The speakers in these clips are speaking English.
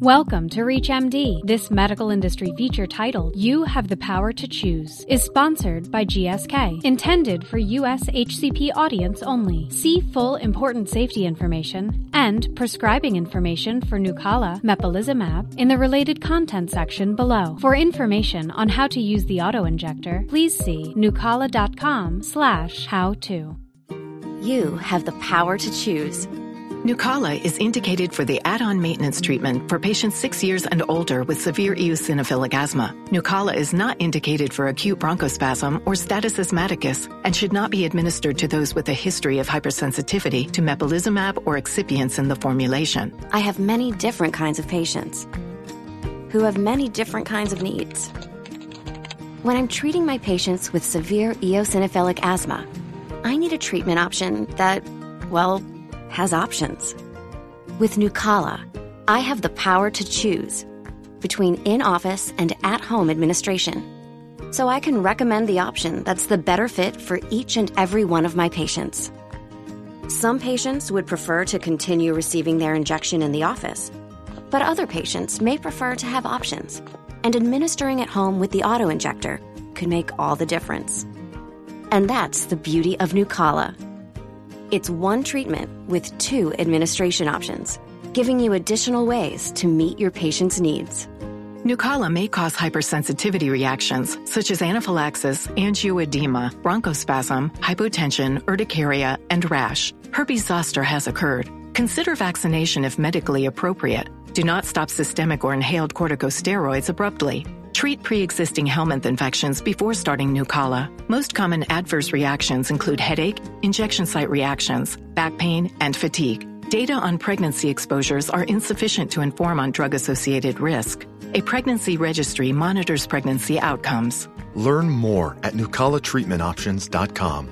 Welcome to ReachMD. This medical industry feature titled You Have the Power to Choose is sponsored by GSK, intended for US HCP audience only. See full important safety information and prescribing information for Nucala mepolizumab in the related content section below. For information on how to use the autoinjector, please see nucala.com slash how to. You have the power to choose. Nucala is indicated for the add-on maintenance treatment for patients six years and older with severe eosinophilic asthma. Nucala is not indicated for acute bronchospasm or status asthmaticus and should not be administered to those with a history of hypersensitivity to mepolizumab or excipients in the formulation. I have many different kinds of patients who have many different kinds of needs. When I'm treating my patients with severe eosinophilic asthma, I need a treatment option that, well, has options. With Nucala, I have the power to choose between in office and at home administration. So I can recommend the option that's the better fit for each and every one of my patients. Some patients would prefer to continue receiving their injection in the office, but other patients may prefer to have options, and administering at home with the auto injector could make all the difference. And that's the beauty of Nucala. It's one treatment with two administration options, giving you additional ways to meet your patient's needs. Nucala may cause hypersensitivity reactions such as anaphylaxis, angioedema, bronchospasm, hypotension, urticaria, and rash. Herpes zoster has occurred. Consider vaccination if medically appropriate. Do not stop systemic or inhaled corticosteroids abruptly. Treat pre-existing helminth infections before starting Nucala. Most common adverse reactions include headache, injection site reactions, back pain, and fatigue. Data on pregnancy exposures are insufficient to inform on drug-associated risk. A pregnancy registry monitors pregnancy outcomes. Learn more at nucalatreatmentoptions.com.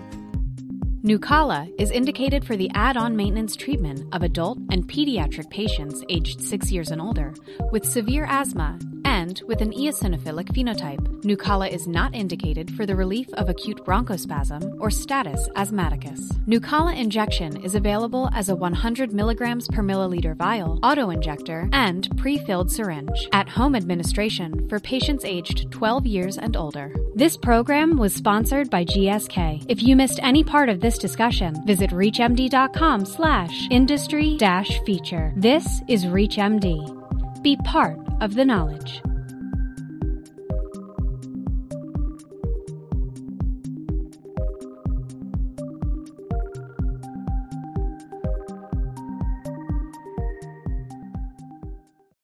Nucala is indicated for the add-on maintenance treatment of adult and pediatric patients aged 6 years and older with severe asthma and with an eosinophilic phenotype. Nucala is not indicated for the relief of acute bronchospasm or status asthmaticus. Nucala injection is available as a 100 milligrams per milliliter vial, auto-injector, and pre-filled syringe at home administration for patients aged 12 years and older. This program was sponsored by GSK. If you missed any part of this discussion, visit reachmd.com slash industry dash feature. This is ReachMD. Be part of the knowledge.